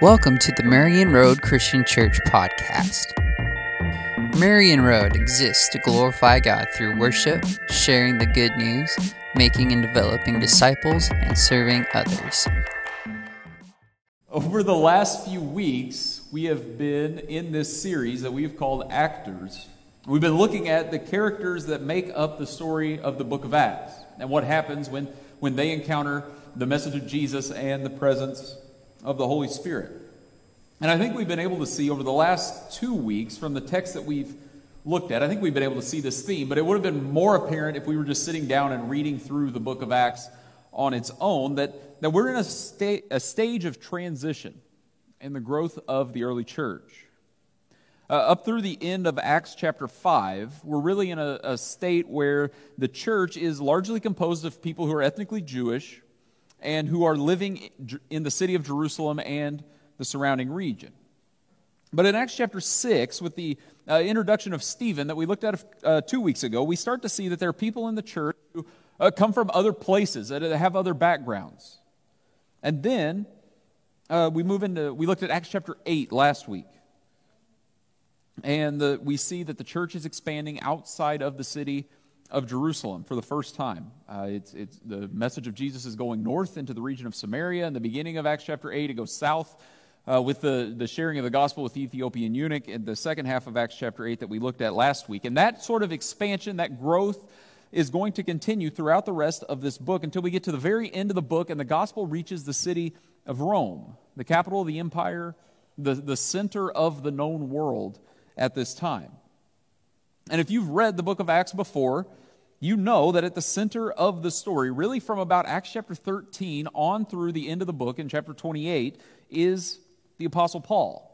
Welcome to the Marion Road Christian Church podcast. Marion Road exists to glorify God through worship, sharing the good news, making and developing disciples, and serving others. Over the last few weeks, we have been in this series that we've called Actors. We've been looking at the characters that make up the story of the book of Acts and what happens when, when they encounter the message of Jesus and the presence of the Holy Spirit. And I think we've been able to see over the last two weeks from the text that we've looked at, I think we've been able to see this theme, but it would have been more apparent if we were just sitting down and reading through the book of Acts on its own that, that we're in a, sta- a stage of transition in the growth of the early church. Uh, up through the end of Acts chapter 5, we're really in a, a state where the church is largely composed of people who are ethnically Jewish and who are living in the city of Jerusalem and the surrounding region. But in Acts chapter 6, with the uh, introduction of Stephen that we looked at uh, two weeks ago, we start to see that there are people in the church who uh, come from other places, that have other backgrounds. And then uh, we move into, we looked at Acts chapter 8 last week. And the, we see that the church is expanding outside of the city of Jerusalem for the first time. Uh, it's, it's, the message of Jesus is going north into the region of Samaria. In the beginning of Acts chapter 8, it goes south uh, with the, the sharing of the gospel with the Ethiopian eunuch in the second half of Acts chapter 8 that we looked at last week. And that sort of expansion, that growth, is going to continue throughout the rest of this book until we get to the very end of the book and the gospel reaches the city of Rome, the capital of the empire, the, the center of the known world at this time. And if you've read the book of Acts before, you know that at the center of the story, really from about Acts chapter 13 on through the end of the book in chapter 28, is the Apostle Paul.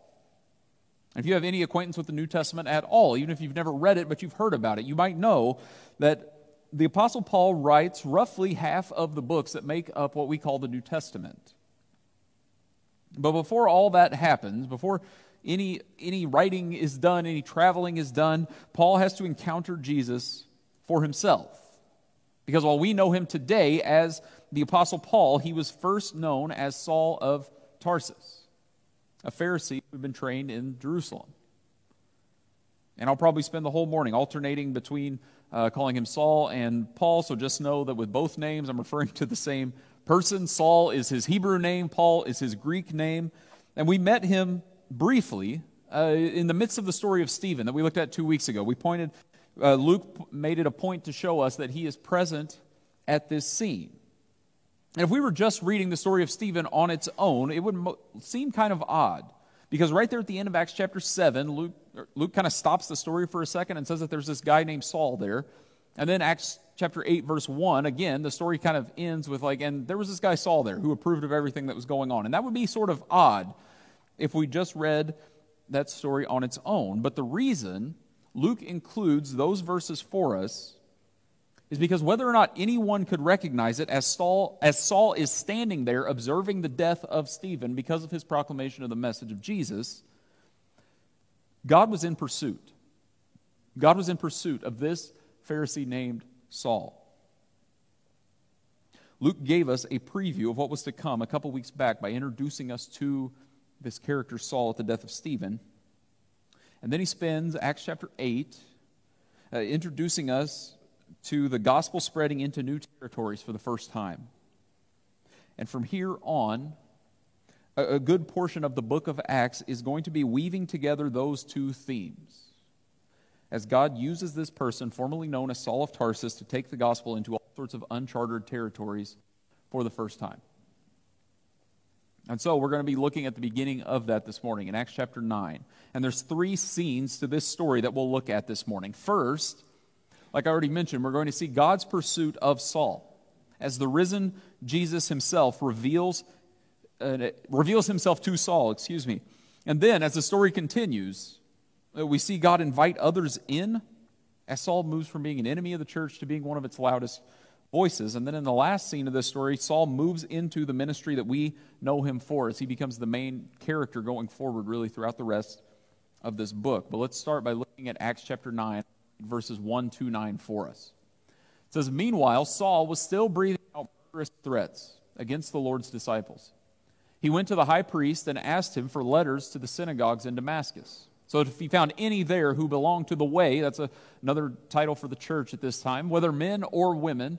If you have any acquaintance with the New Testament at all, even if you've never read it but you've heard about it, you might know that the Apostle Paul writes roughly half of the books that make up what we call the New Testament. But before all that happens, before any, any writing is done, any traveling is done, Paul has to encounter Jesus for himself. Because while we know him today as the Apostle Paul, he was first known as Saul of Tarsus, a Pharisee who had been trained in Jerusalem. And I'll probably spend the whole morning alternating between uh, calling him Saul and Paul, so just know that with both names, I'm referring to the same person. Saul is his Hebrew name, Paul is his Greek name. And we met him briefly uh, in the midst of the story of Stephen that we looked at two weeks ago. We pointed uh, Luke made it a point to show us that he is present at this scene. And if we were just reading the story of Stephen on its own, it would mo- seem kind of odd. Because right there at the end of Acts chapter 7, Luke, Luke kind of stops the story for a second and says that there's this guy named Saul there. And then Acts chapter 8, verse 1, again, the story kind of ends with like, and there was this guy Saul there who approved of everything that was going on. And that would be sort of odd if we just read that story on its own. But the reason Luke includes those verses for us is because whether or not anyone could recognize it as Saul, as Saul is standing there observing the death of Stephen because of his proclamation of the message of Jesus, God was in pursuit. God was in pursuit of this Pharisee named Saul. Luke gave us a preview of what was to come a couple weeks back by introducing us to this character Saul at the death of Stephen. And then he spends Acts chapter 8 uh, introducing us to the gospel spreading into new territories for the first time. And from here on, a, a good portion of the book of Acts is going to be weaving together those two themes. As God uses this person, formerly known as Saul of Tarsus, to take the gospel into all sorts of uncharted territories for the first time. And so we're going to be looking at the beginning of that this morning in Acts chapter 9. And there's three scenes to this story that we'll look at this morning. First, like I already mentioned, we're going to see God's pursuit of Saul as the risen Jesus himself reveals, uh, reveals himself to Saul, excuse me. And then as the story continues, uh, we see God invite others in as Saul moves from being an enemy of the church to being one of its loudest voices. And then in the last scene of this story, Saul moves into the ministry that we know him for as he becomes the main character going forward, really, throughout the rest of this book. But let's start by looking at Acts chapter 9, verses 1 to 9 for us. It says, Meanwhile, Saul was still breathing out murderous threats against the Lord's disciples. he went to the high priest and asked him for letters to the synagogues in Damascus. So if he found any there who belonged to the way, that's a, another title for the church at this time, whether men or women,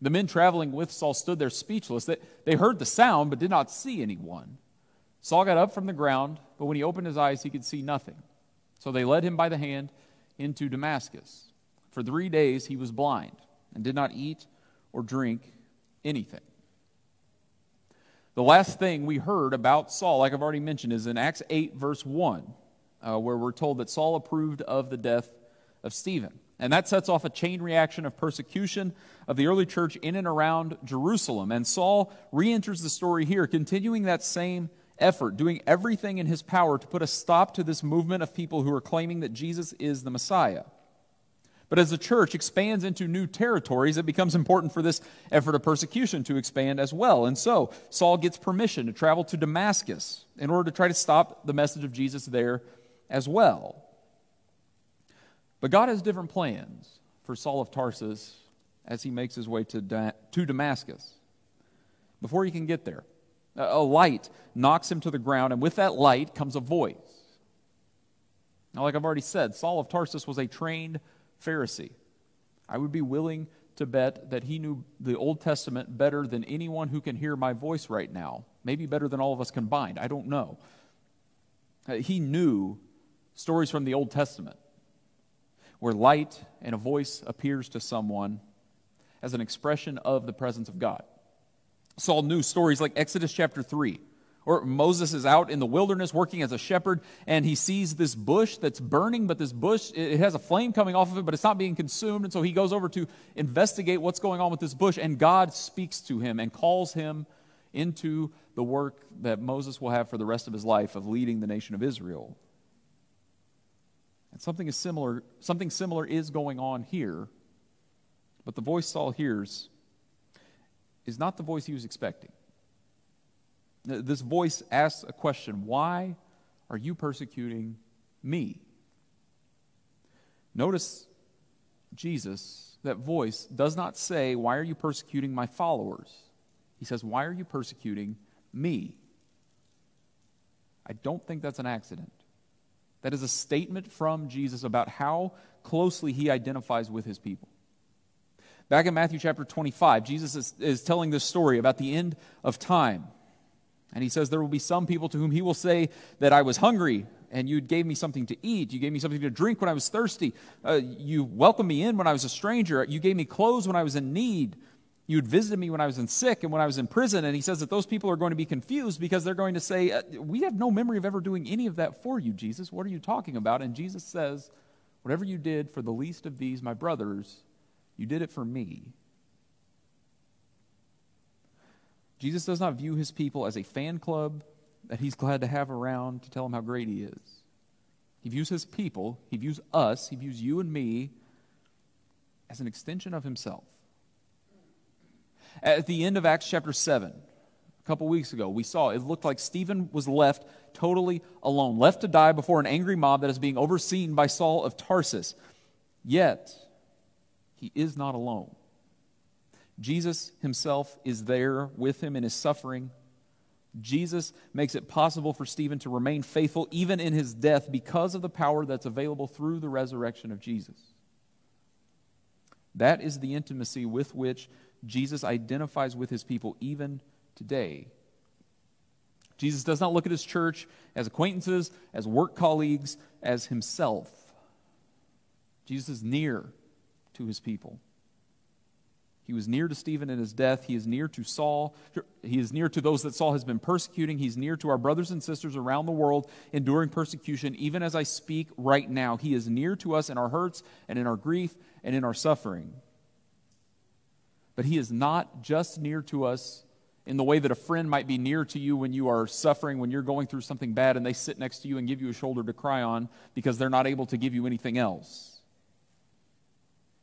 The men traveling with Saul stood there speechless. They, heard the sound, but did not see anyone. Saul got up from the ground, but when he opened his eyes, he could see nothing. So they led him by the hand into Damascus. For three days he was blind and did not eat or drink anything. The last thing we heard about Saul, like I've already mentioned, is in Acts 8, verse 1, uh, where we're told that Saul approved of the death of Stephen. And that sets off a chain reaction of persecution of the early church in and around Jerusalem. And Saul re enters the story here, continuing that same effort, doing everything in his power to put a stop to this movement of people who are claiming that Jesus is the Messiah. But as the church expands into new territories, it becomes important for this effort of persecution to expand as well. And so Saul gets permission to travel to Damascus in order to try to stop the message of Jesus there as well. But God has different plans for Saul of Tarsus as he makes his way to, da- to Damascus. Before he can get there, a light knocks him to the ground, and with that light comes a voice. Now, like I've already said, Saul of Tarsus was a trained Pharisee. I would be willing to bet that he knew the Old Testament better than anyone who can hear my voice right now. Maybe better than all of us combined. I don't know. Uh, he knew stories from the Old Testament where light and a voice appears to someone as an expression of the presence of God. Saul knew stories like Exodus chapter 3 or Moses is out in the wilderness working as a shepherd, and he sees this bush that's burning, but this bush, it has a flame coming off of it, but it's not being consumed. And so he goes over to investigate what's going on with this bush, and God speaks to him and calls him into the work that Moses will have for the rest of his life of leading the nation of Israel. And something is similar, something similar is going on here, but the voice Saul hears is not the voice he was expecting. This voice asks a question Why are you persecuting me? Notice Jesus, that voice, does not say, Why are you persecuting my followers? He says, Why are you persecuting me? I don't think that's an accident. That is a statement from Jesus about how closely he identifies with his people. Back in Matthew chapter 25, Jesus is, is telling this story about the end of time. And he says, There will be some people to whom he will say that I was hungry, and you gave me something to eat. You gave me something to drink when I was thirsty. Uh, you welcomed me in when I was a stranger. You gave me clothes when I was in need. You had visited me when I was in sick and when I was in prison. And he says that those people are going to be confused because they're going to say, uh, We have no memory of ever doing any of that for you, Jesus. What are you talking about? And Jesus says, Whatever you did for the least of these, my brothers, you did it for me. Jesus does not view his people as a fan club that he's glad to have around to tell him how great he is. He views his people, he views us, he views you and me as an extension of himself. At the end of Acts chapter 7, a couple weeks ago, we saw it looked like Stephen was left totally alone, left to die before an angry mob that is being overseen by Saul of Tarsus. Yet, he is not alone. Jesus himself is there with him in his suffering. Jesus makes it possible for Stephen to remain faithful even in his death because of the power that's available through the resurrection of Jesus. That is the intimacy with which Jesus identifies with his people even today. Jesus does not look at his church as acquaintances, as work colleagues, as himself. Jesus is near to his people. He was near to Stephen in his death. He is near to Saul. He is near to those that Saul has been persecuting. He's near to our brothers and sisters around the world enduring persecution, even as I speak right now. He is near to us in our hurts and in our grief and in our suffering. But he is not just near to us in the way that a friend might be near to you when you are suffering, when you're going through something bad, and they sit next to you and give you a shoulder to cry on because they're not able to give you anything else.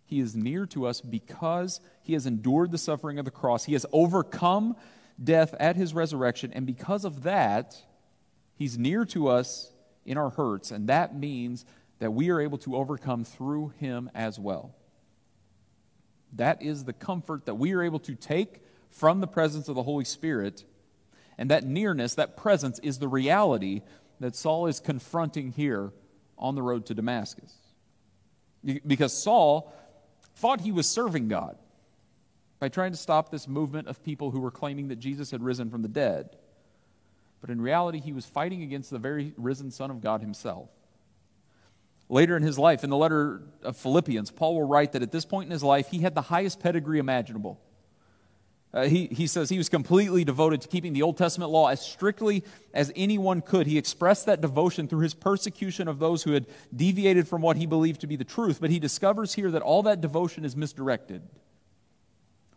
He is near to us because he has endured the suffering of the cross. He has overcome death at his resurrection, and because of that, he's near to us in our hurts, and that means that we are able to overcome through him as well. That is the comfort that we are able to take from the presence of the Holy Spirit. And that nearness, that presence, is the reality that Saul is confronting here on the road to Damascus. Because Saul thought he was serving God by trying to stop this movement of people who were claiming that Jesus had risen from the dead. But in reality, he was fighting against the very risen Son of God himself. Later in his life, in the letter of Philippians, Paul will write that at this point in his life, he had the highest pedigree imaginable. Uh, he, he says he was completely devoted to keeping the Old Testament law as strictly as anyone could. He expressed that devotion through his persecution of those who had deviated from what he believed to be the truth, but he discovers here that all that devotion is misdirected.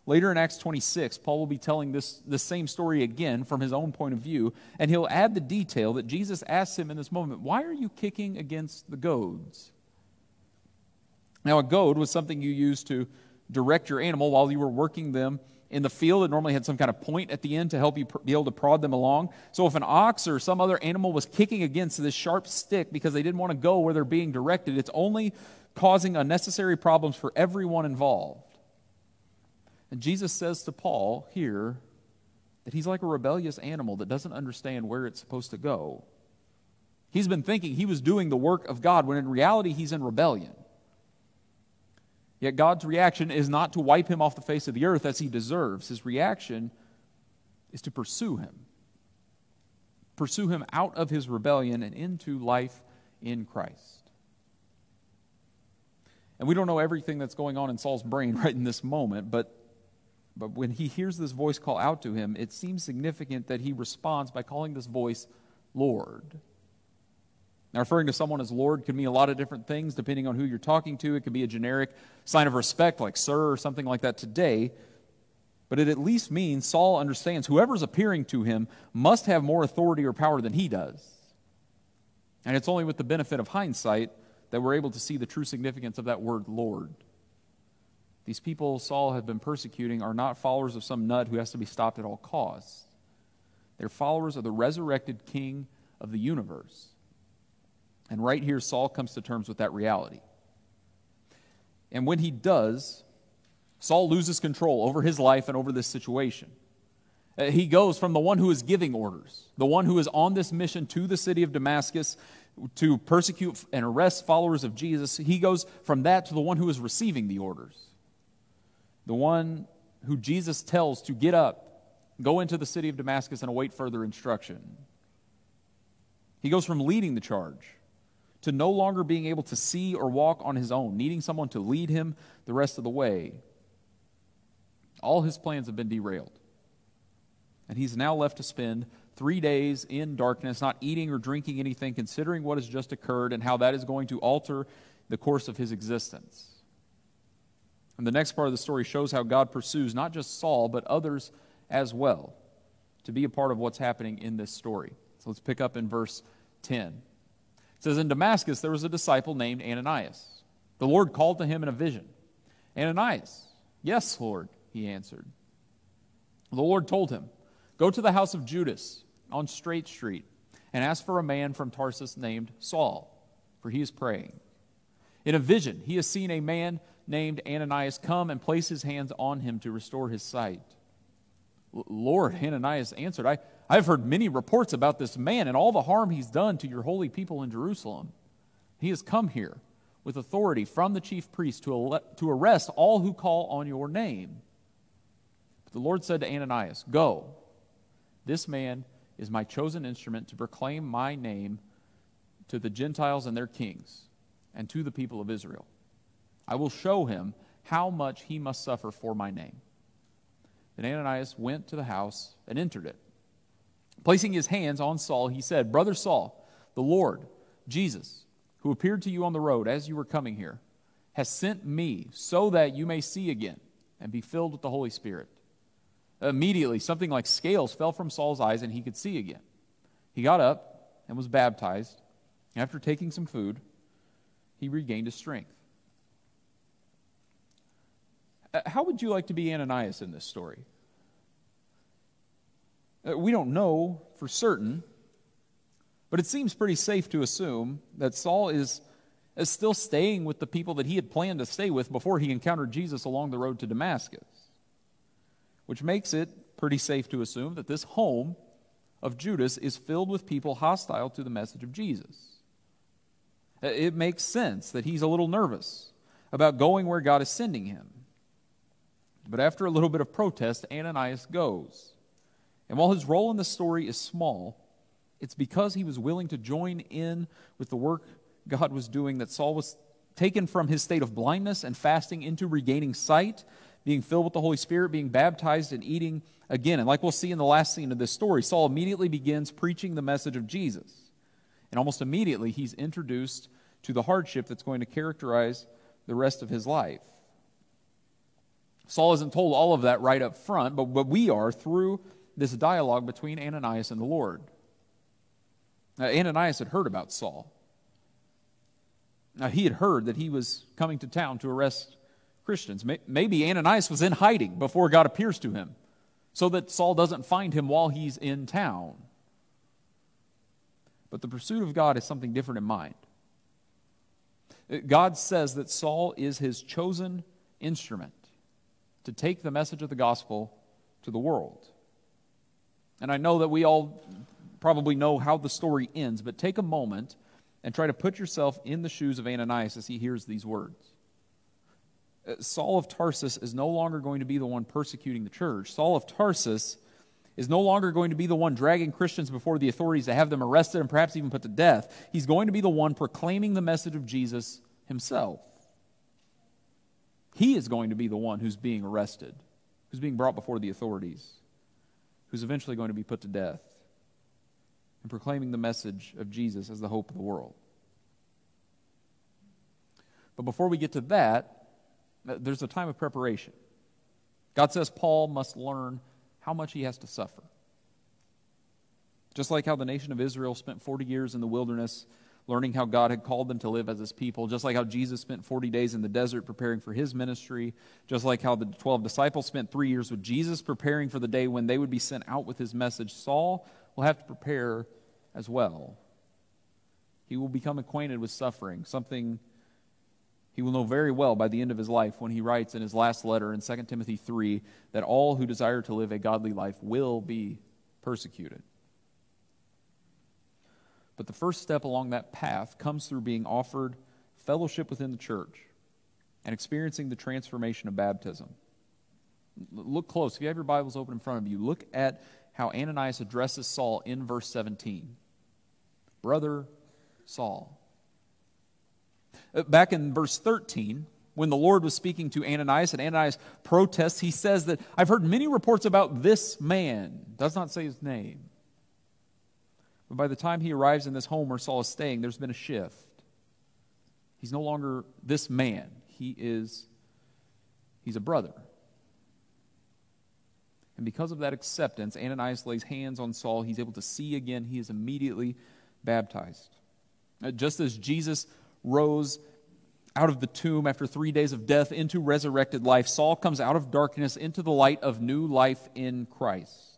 Later in Acts 26, Paul will be telling this, this same story again from his own point of view, and he'll add the detail that Jesus asks him in this moment Why are you kicking against the goads? Now, a goad was something you used to direct your animal while you were working them in the field. It normally had some kind of point at the end to help you be able to prod them along. So, if an ox or some other animal was kicking against this sharp stick because they didn't want to go where they're being directed, it's only causing unnecessary problems for everyone involved. And Jesus says to Paul here that he's like a rebellious animal that doesn't understand where it's supposed to go. He's been thinking he was doing the work of God when in reality he's in rebellion. Yet God's reaction is not to wipe him off the face of the earth as he deserves. His reaction is to pursue him. Pursue him out of his rebellion and into life in Christ. And we don't know everything that's going on in Saul's brain right in this moment, but but when he hears this voice call out to him, it seems significant that he responds by calling this voice Lord. Now, referring to someone as Lord could mean a lot of different things depending on who you're talking to. It could be a generic sign of respect, like sir or something like that today. But it at least means Saul understands whoever's appearing to him must have more authority or power than he does. And it's only with the benefit of hindsight that we're able to see the true significance of that word Lord. These people Saul had been persecuting are not followers of some nut who has to be stopped at all costs. They're followers of the resurrected king of the universe. And right here, Saul comes to terms with that reality. And when he does, Saul loses control over his life and over this situation. Uh, he goes from the one who is giving orders, the one who is on this mission to the city of Damascus to persecute and arrest followers of Jesus, he goes from that to the one who is receiving the orders the one who Jesus tells to get up, go into the city of Damascus, and await further instruction. He goes from leading the charge to no longer being able to see or walk on his own, needing someone to lead him the rest of the way. All his plans have been derailed. And he's now left to spend three days in darkness, not eating or drinking anything, considering what has just occurred and how that is going to alter the course of his existence. And the next part of the story shows how God pursues not just Saul, but others as well to be a part of what's happening in this story. So let's pick up in verse 10. It says, In Damascus there was a disciple named Ananias. The Lord called to him in a vision. Ananias, yes, Lord, he answered. The Lord told him, Go to the house of Judas on Straight Street and ask for a man from Tarsus named Saul, for he is praying. In a vision, he has seen a man named Ananias come and place his hands on him to restore his sight. Lord, Ananias answered, I, I've heard many reports about this man and all the harm he's done to your holy people in Jerusalem. He has come here with authority from the chief priest to, ele- to arrest all who call on your name. But the Lord said to Ananias, Go, this man is my chosen instrument to proclaim my name to the Gentiles and their kings and to the people of Israel. I will show him how much he must suffer for my name. Then Ananias went to the house and entered it. Placing his hands on Saul, he said, Brother Saul, the Lord, Jesus, who appeared to you on the road as you were coming here, has sent me so that you may see again and be filled with the Holy Spirit. Immediately, something like scales fell from Saul's eyes and he could see again. He got up and was baptized. After taking some food, he regained his strength. Uh, how would you like to be Ananias in this story? Uh, we don't know for certain, but it seems pretty safe to assume that Saul is, is still staying with the people that he had planned to stay with before he encountered Jesus along the road to Damascus, which makes it pretty safe to assume that this home of Judas is filled with people hostile to the message of Jesus. Uh, it makes sense that he's a little nervous about going where God is sending him. But after a little bit of protest, Ananias goes. And while his role in the story is small, it's because he was willing to join in with the work God was doing that Saul was taken from his state of blindness and fasting into regaining sight, being filled with the Holy Spirit, being baptized, and eating again. And like we'll see in the last scene of this story, Saul immediately begins preaching the message of Jesus. And almost immediately, he's introduced to the hardship that's going to characterize the rest of his life. Saul isn't told all of that right up front, but, but we are through this dialogue between Ananias and the Lord. Now, Ananias had heard about Saul. Now, he had heard that he was coming to town to arrest Christians. Maybe Ananias was in hiding before God appears to him so that Saul doesn't find him while he's in town. But the pursuit of God is something different in mind. Uh, God says that Saul is his chosen instrument to take the message of the gospel to the world. And I know that we all probably know how the story ends, but take a moment and try to put yourself in the shoes of Ananias as he hears these words. Uh, Saul of Tarsus is no longer going to be the one persecuting the church. Saul of Tarsus is no longer going to be the one dragging Christians before the authorities to have them arrested and perhaps even put to death. He's going to be the one proclaiming the message of Jesus himself. He is going to be the one who's being arrested, who's being brought before the authorities who's eventually going to be put to death, and proclaiming the message of Jesus as the hope of the world. But before we get to that, uh, there's a time of preparation. God says Paul must learn how much he has to suffer. Just like how the nation of Israel spent 40 years in the wilderness learning how God had called them to live as his people, just like how Jesus spent 40 days in the desert preparing for his ministry, just like how the 12 disciples spent three years with Jesus preparing for the day when they would be sent out with his message. Saul will have to prepare as well. He will become acquainted with suffering, something he will know very well by the end of his life when he writes in his last letter in 2 Timothy 3 that all who desire to live a godly life will be persecuted. But the first step along that path comes through being offered fellowship within the church and experiencing the transformation of baptism. Look close. If you have your Bibles open in front of you, look at how Ananias addresses Saul in verse 17. Brother Saul. Uh, back in verse 13, when the Lord was speaking to Ananias and Ananias protests, he says that I've heard many reports about this man. Does not say his name. But by the time he arrives in this home where Saul is staying, there's been a shift. He's no longer this man. He is he's a brother. And because of that acceptance, Ananias lays hands on Saul. He's able to see again. He is immediately baptized. Uh, just as Jesus rose out of the tomb after three days of death into resurrected life, Saul comes out of darkness into the light of new life in Christ.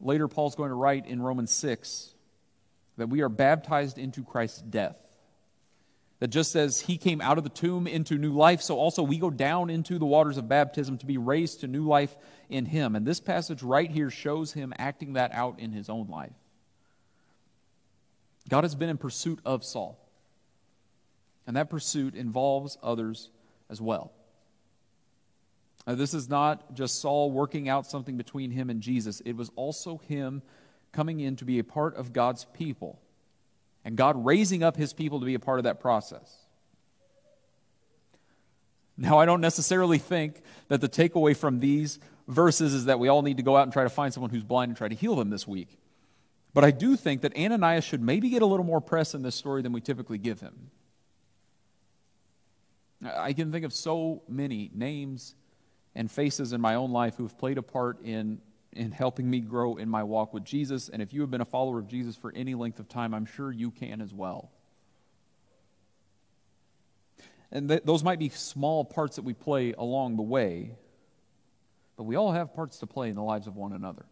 Later, Paul's going to write in Romans 6 that we are baptized into Christ's death. That just as he came out of the tomb into new life, so also we go down into the waters of baptism to be raised to new life in him. And this passage right here shows him acting that out in his own life. God has been in pursuit of Saul, and that pursuit involves others as well. Now, this is not just Saul working out something between him and Jesus, it was also him coming in to be a part of God's people and God raising up his people to be a part of that process. Now, I don't necessarily think that the takeaway from these verses is that we all need to go out and try to find someone who's blind and try to heal them this week. But I do think that Ananias should maybe get a little more press in this story than we typically give him. I can think of so many names and faces in my own life who have played a part in, in helping me grow in my walk with Jesus. And if you have been a follower of Jesus for any length of time, I'm sure you can as well. And th- those might be small parts that we play along the way, but we all have parts to play in the lives of one another.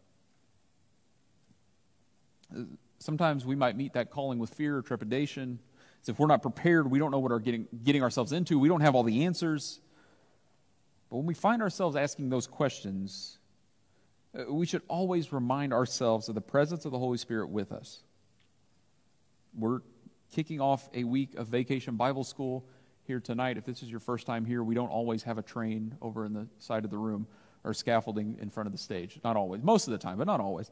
Sometimes we might meet that calling with fear or trepidation. If we're not prepared, we don't know what we're getting, getting ourselves into, we don't have all the answers. But when we find ourselves asking those questions, uh, we should always remind ourselves of the presence of the Holy Spirit with us. We're kicking off a week of vacation Bible school here tonight. If this is your first time here, we don't always have a train over in the side of the room or scaffolding in front of the stage. Not always. Most of the time, but not always.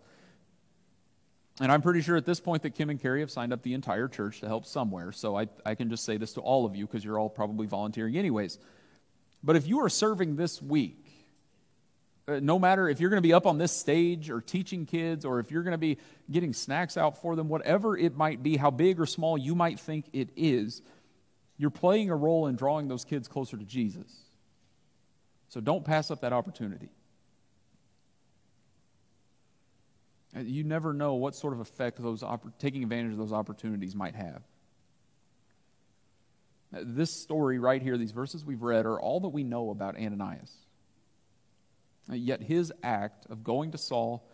And I'm pretty sure at this point that Kim and Carrie have signed up the entire church to help somewhere. So I, I can just say this to all of you because you're all probably volunteering anyways. But if you are serving this week, uh, no matter if you're going to be up on this stage or teaching kids or if you're going to be getting snacks out for them, whatever it might be, how big or small you might think it is, you're playing a role in drawing those kids closer to Jesus. So don't pass up that opportunity. Uh, you never know what sort of effect those taking advantage of those opportunities might have. This story right here, these verses we've read, are all that we know about Ananias. Yet his act of going to Saul,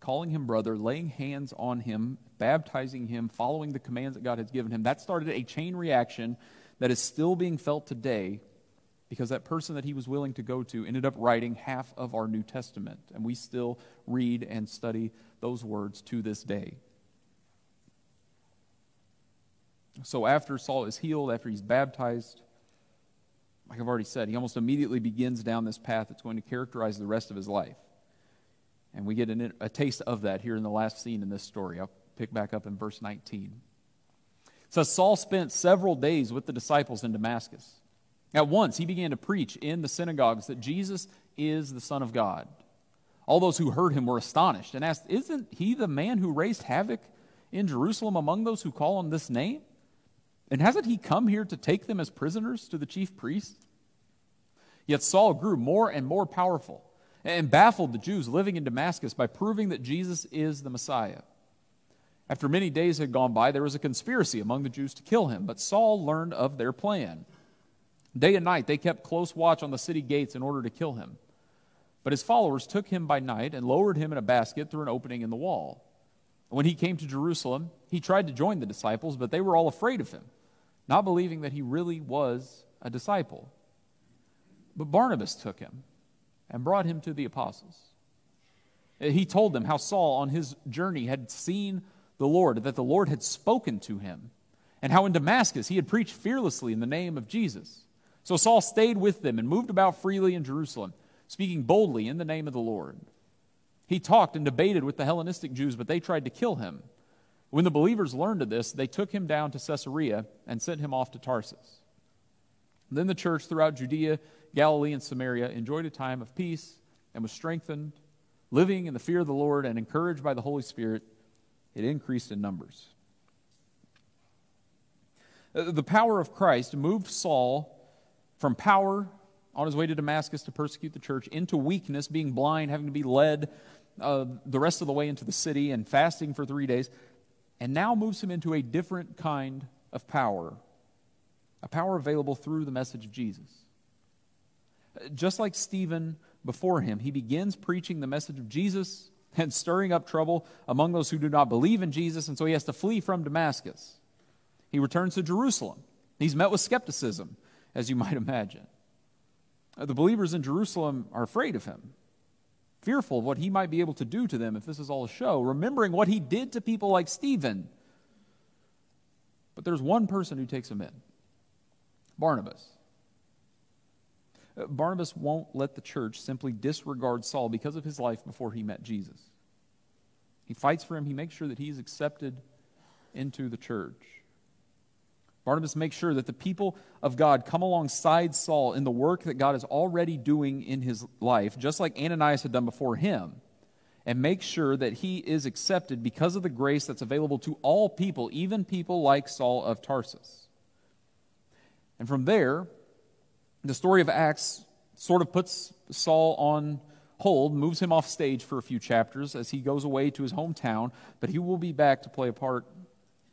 calling him brother, laying hands on him, baptizing him, following the commands that God has given him, that started a chain reaction that is still being felt today because that person that he was willing to go to ended up writing half of our New Testament. And we still read and study those words to this day. So after Saul is healed, after he's baptized, like I've already said, he almost immediately begins down this path that's going to characterize the rest of his life. And we get an, a taste of that here in the last scene in this story. I'll pick back up in verse 19. It says Saul spent several days with the disciples in Damascus. At once he began to preach in the synagogues that Jesus is the Son of God. All those who heard him were astonished and asked, Isn't he the man who raised havoc in Jerusalem among those who call on this name? And hasn't he come here to take them as prisoners to the chief priests? Yet Saul grew more and more powerful and baffled the Jews living in Damascus by proving that Jesus is the Messiah. After many days had gone by, there was a conspiracy among the Jews to kill him, but Saul learned of their plan. Day and night they kept close watch on the city gates in order to kill him. But his followers took him by night and lowered him in a basket through an opening in the wall. When he came to Jerusalem, he tried to join the disciples, but they were all afraid of him, not believing that he really was a disciple. But Barnabas took him and brought him to the apostles. He told them how Saul, on his journey, had seen the Lord, that the Lord had spoken to him, and how in Damascus he had preached fearlessly in the name of Jesus. So Saul stayed with them and moved about freely in Jerusalem, speaking boldly in the name of the Lord. He talked and debated with the Hellenistic Jews, but they tried to kill him. When the believers learned of this, they took him down to Caesarea and sent him off to Tarsus. Then the church throughout Judea, Galilee, and Samaria enjoyed a time of peace and was strengthened, living in the fear of the Lord and encouraged by the Holy Spirit it increased in numbers. Uh, the power of Christ moved Saul from power on his way to Damascus to persecute the church into weakness, being blind, having to be led uh, the rest of the way into the city and fasting for three days, and now moves him into a different kind of power, a power available through the message of Jesus. Just like Stephen before him, he begins preaching the message of Jesus and stirring up trouble among those who do not believe in Jesus, and so he has to flee from Damascus. He returns to Jerusalem. He's met with skepticism, as you might imagine. The believers in Jerusalem are afraid of him, fearful of what he might be able to do to them if this is all a show, remembering what he did to people like Stephen. But there's one person who takes him in Barnabas. Uh, Barnabas won't let the church simply disregard Saul because of his life before he met Jesus. He fights for him, he makes sure that he's accepted into the church. Barnabas makes sure that the people of God come alongside Saul in the work that God is already doing in his life, just like Ananias had done before him, and make sure that he is accepted because of the grace that's available to all people, even people like Saul of Tarsus. And from there, the story of Acts sort of puts Saul on hold, moves him off stage for a few chapters as he goes away to his hometown, but he will be back to play a part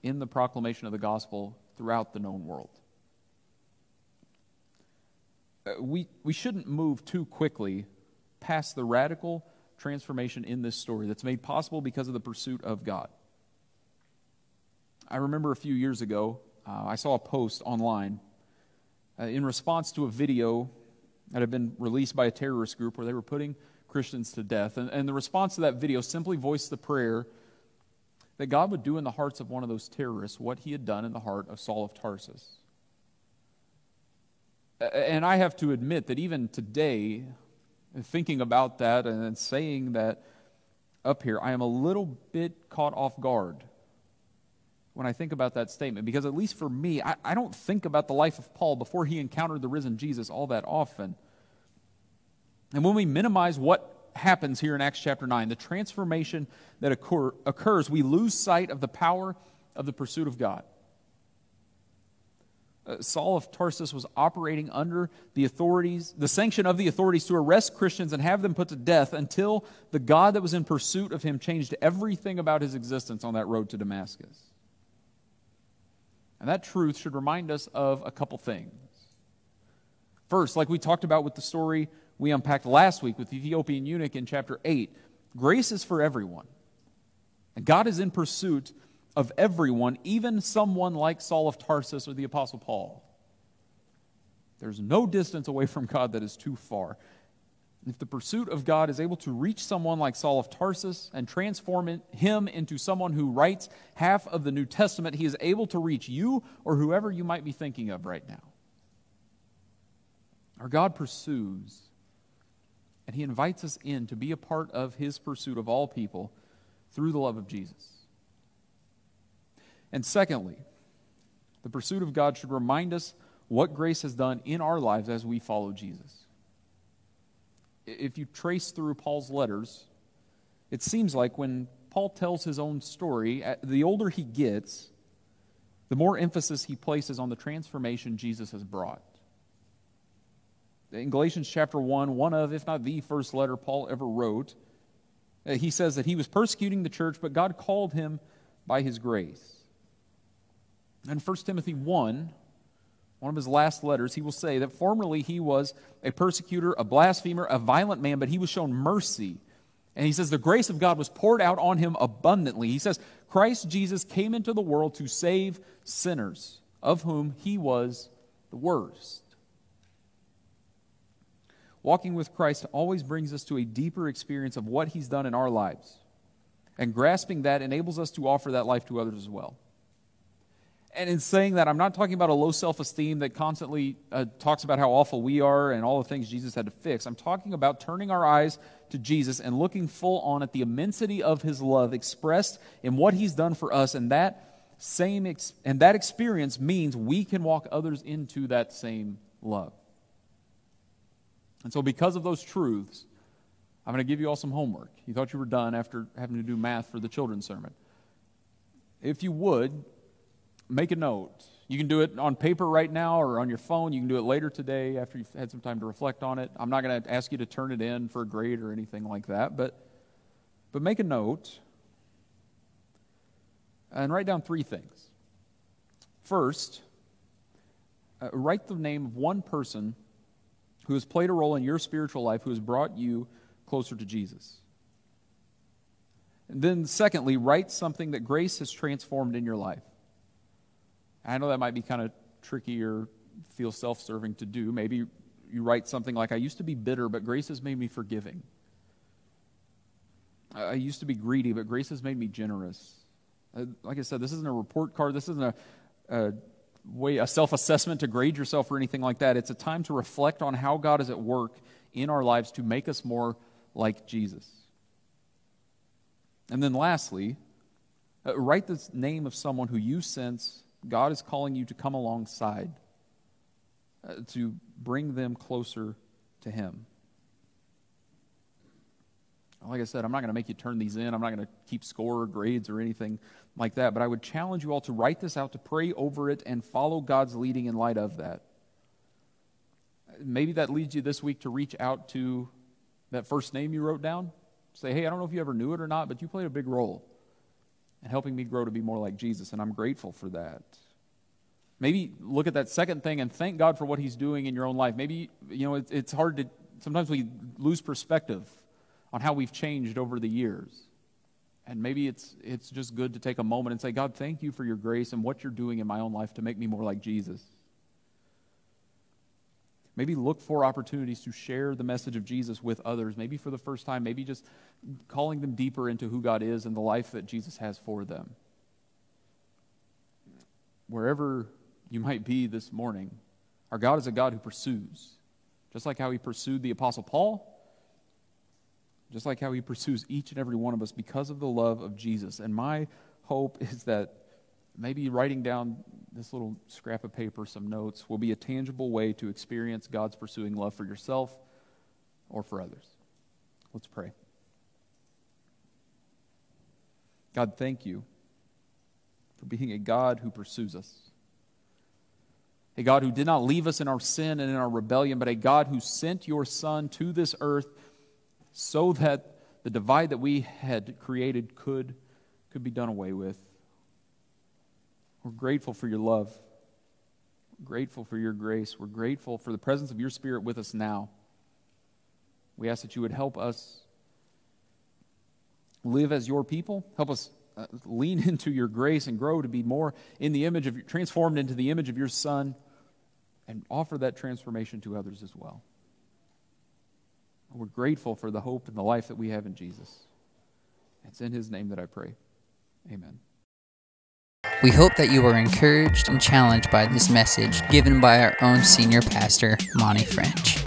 in the proclamation of the gospel throughout the known world. Uh, we, we shouldn't move too quickly past the radical transformation in this story that's made possible because of the pursuit of God. I remember a few years ago, uh, I saw a post online uh, in response to a video that had been released by a terrorist group where they were putting Christians to death. And, and the response to that video simply voiced the prayer that God would do in the hearts of one of those terrorists what he had done in the heart of Saul of Tarsus. And I have to admit that even today, thinking about that and saying that up here, I am a little bit caught off guard when I think about that statement. Because at least for me, I, I, don't think about the life of Paul before he encountered the risen Jesus all that often. And when we minimize what happens here in Acts chapter 9, the transformation that occur, occurs, we lose sight of the power of the pursuit of God. Uh, Saul of Tarsus was operating under the authorities, the sanction of the authorities to arrest Christians and have them put to death until the God that was in pursuit of him changed everything about his existence on that road to Damascus. And that truth should remind us of a couple things. First, like we talked about with the story we unpacked last week with the Ethiopian eunuch in chapter 8, grace is for everyone. And God is in pursuit of everyone, even someone like Saul of Tarsus or the Apostle Paul. There's no distance away from God that is too far. If the pursuit of God is able to reach someone like Saul of Tarsus and transform him into someone who writes half of the New Testament, he is able to reach you or whoever you might be thinking of right now. Our God pursues, and he invites us in to be a part of his pursuit of all people through the love of Jesus. And secondly, the pursuit of God should remind us what grace has done in our lives as we follow Jesus if you trace through Paul's letters, it seems like when Paul tells his own story, the older he gets, the more emphasis he places on the transformation Jesus has brought. In Galatians chapter 1, one of, if not the first letter Paul ever wrote, uh, he says that he was persecuting the church, but God called him by his grace. And 1 Timothy 1, one of his last letters, he will say that formerly he was a persecutor, a blasphemer, a violent man, but he was shown mercy. And he says the grace of God was poured out on him abundantly. He says Christ Jesus came into the world to save sinners, of whom he was the worst. Walking with Christ always brings us to a deeper experience of what he's done in our lives. And grasping that enables us to offer that life to others as well. And in saying that, I'm not talking about a low self esteem that constantly uh, talks about how awful we are and all the things Jesus had to fix. I'm talking about turning our eyes to Jesus and looking full on at the immensity of his love expressed in what he's done for us. And that same ex- and that experience means we can walk others into that same love. And so, because of those truths, I'm going to give you all some homework. You thought you were done after having to do math for the children's sermon. If you would, make a note. You can do it on paper right now or on your phone. You can do it later today after you've had some time to reflect on it. I'm not going to ask you to turn it in for a grade or anything like that, but, but make a note and write down three things. First, uh, write the name of one person who has played a role in your spiritual life who has brought you closer to Jesus. And then, secondly, write something that grace has transformed in your life. I know that might be kind of tricky or feel self serving to do. Maybe you write something like, I used to be bitter, but grace has made me forgiving. I used to be greedy, but grace has made me generous. Uh, like I said, this isn't a report card. This isn't a, a way, a self assessment to grade yourself or anything like that. It's a time to reflect on how God is at work in our lives to make us more like Jesus. And then lastly, uh, write the name of someone who you sense God is calling you to come alongside, uh, to bring them closer to Him. Like I said, I'm not going to make you turn these in. I'm not going to keep score or grades or anything like that. But I would challenge you all to write this out, to pray over it, and follow God's leading in light of that. maybe that leads you this week to reach out to that first name you wrote down. Say, hey, I don't know if you ever knew it or not, but you played a big role in helping me grow to be more like Jesus, and I'm grateful for that. Maybe look at that second thing and thank God for what He's doing in your own life. Maybe, you know, it's hard to, sometimes we lose perspective on how we've changed over the years. And maybe it's, it's just good to take a moment and say, God, thank you for your grace and what you're doing in my own life to make me more like Jesus. Maybe look for opportunities to share the message of Jesus with others, maybe for the first time, maybe just calling them deeper into who God is and the life that Jesus has for them. Wherever you might be this morning, our God is a God who pursues. Just like how he pursued the Apostle Paul, just like how he pursues each and every one of us because of the love of Jesus. And my hope is that maybe writing down this little scrap of paper, some notes, will be a tangible way to experience God's pursuing love for yourself or for others. Let's pray. God, thank you for being a God who pursues us. A God who did not leave us in our sin and in our rebellion, but a God who sent your Son to this earth so that the divide that we had created could, could be done away with. We're grateful for your love. We're grateful for your grace. We're grateful for the presence of your Spirit with us now. We ask that you would help us live as your people. Help us uh, lean into your grace and grow to be more in the image of transformed into the image of your Son, and offer that transformation to others as well. We're grateful for the hope and the life that we have in Jesus. It's in His name that I pray. Amen. We hope that you were encouraged and challenged by this message given by our own senior pastor, Monty French.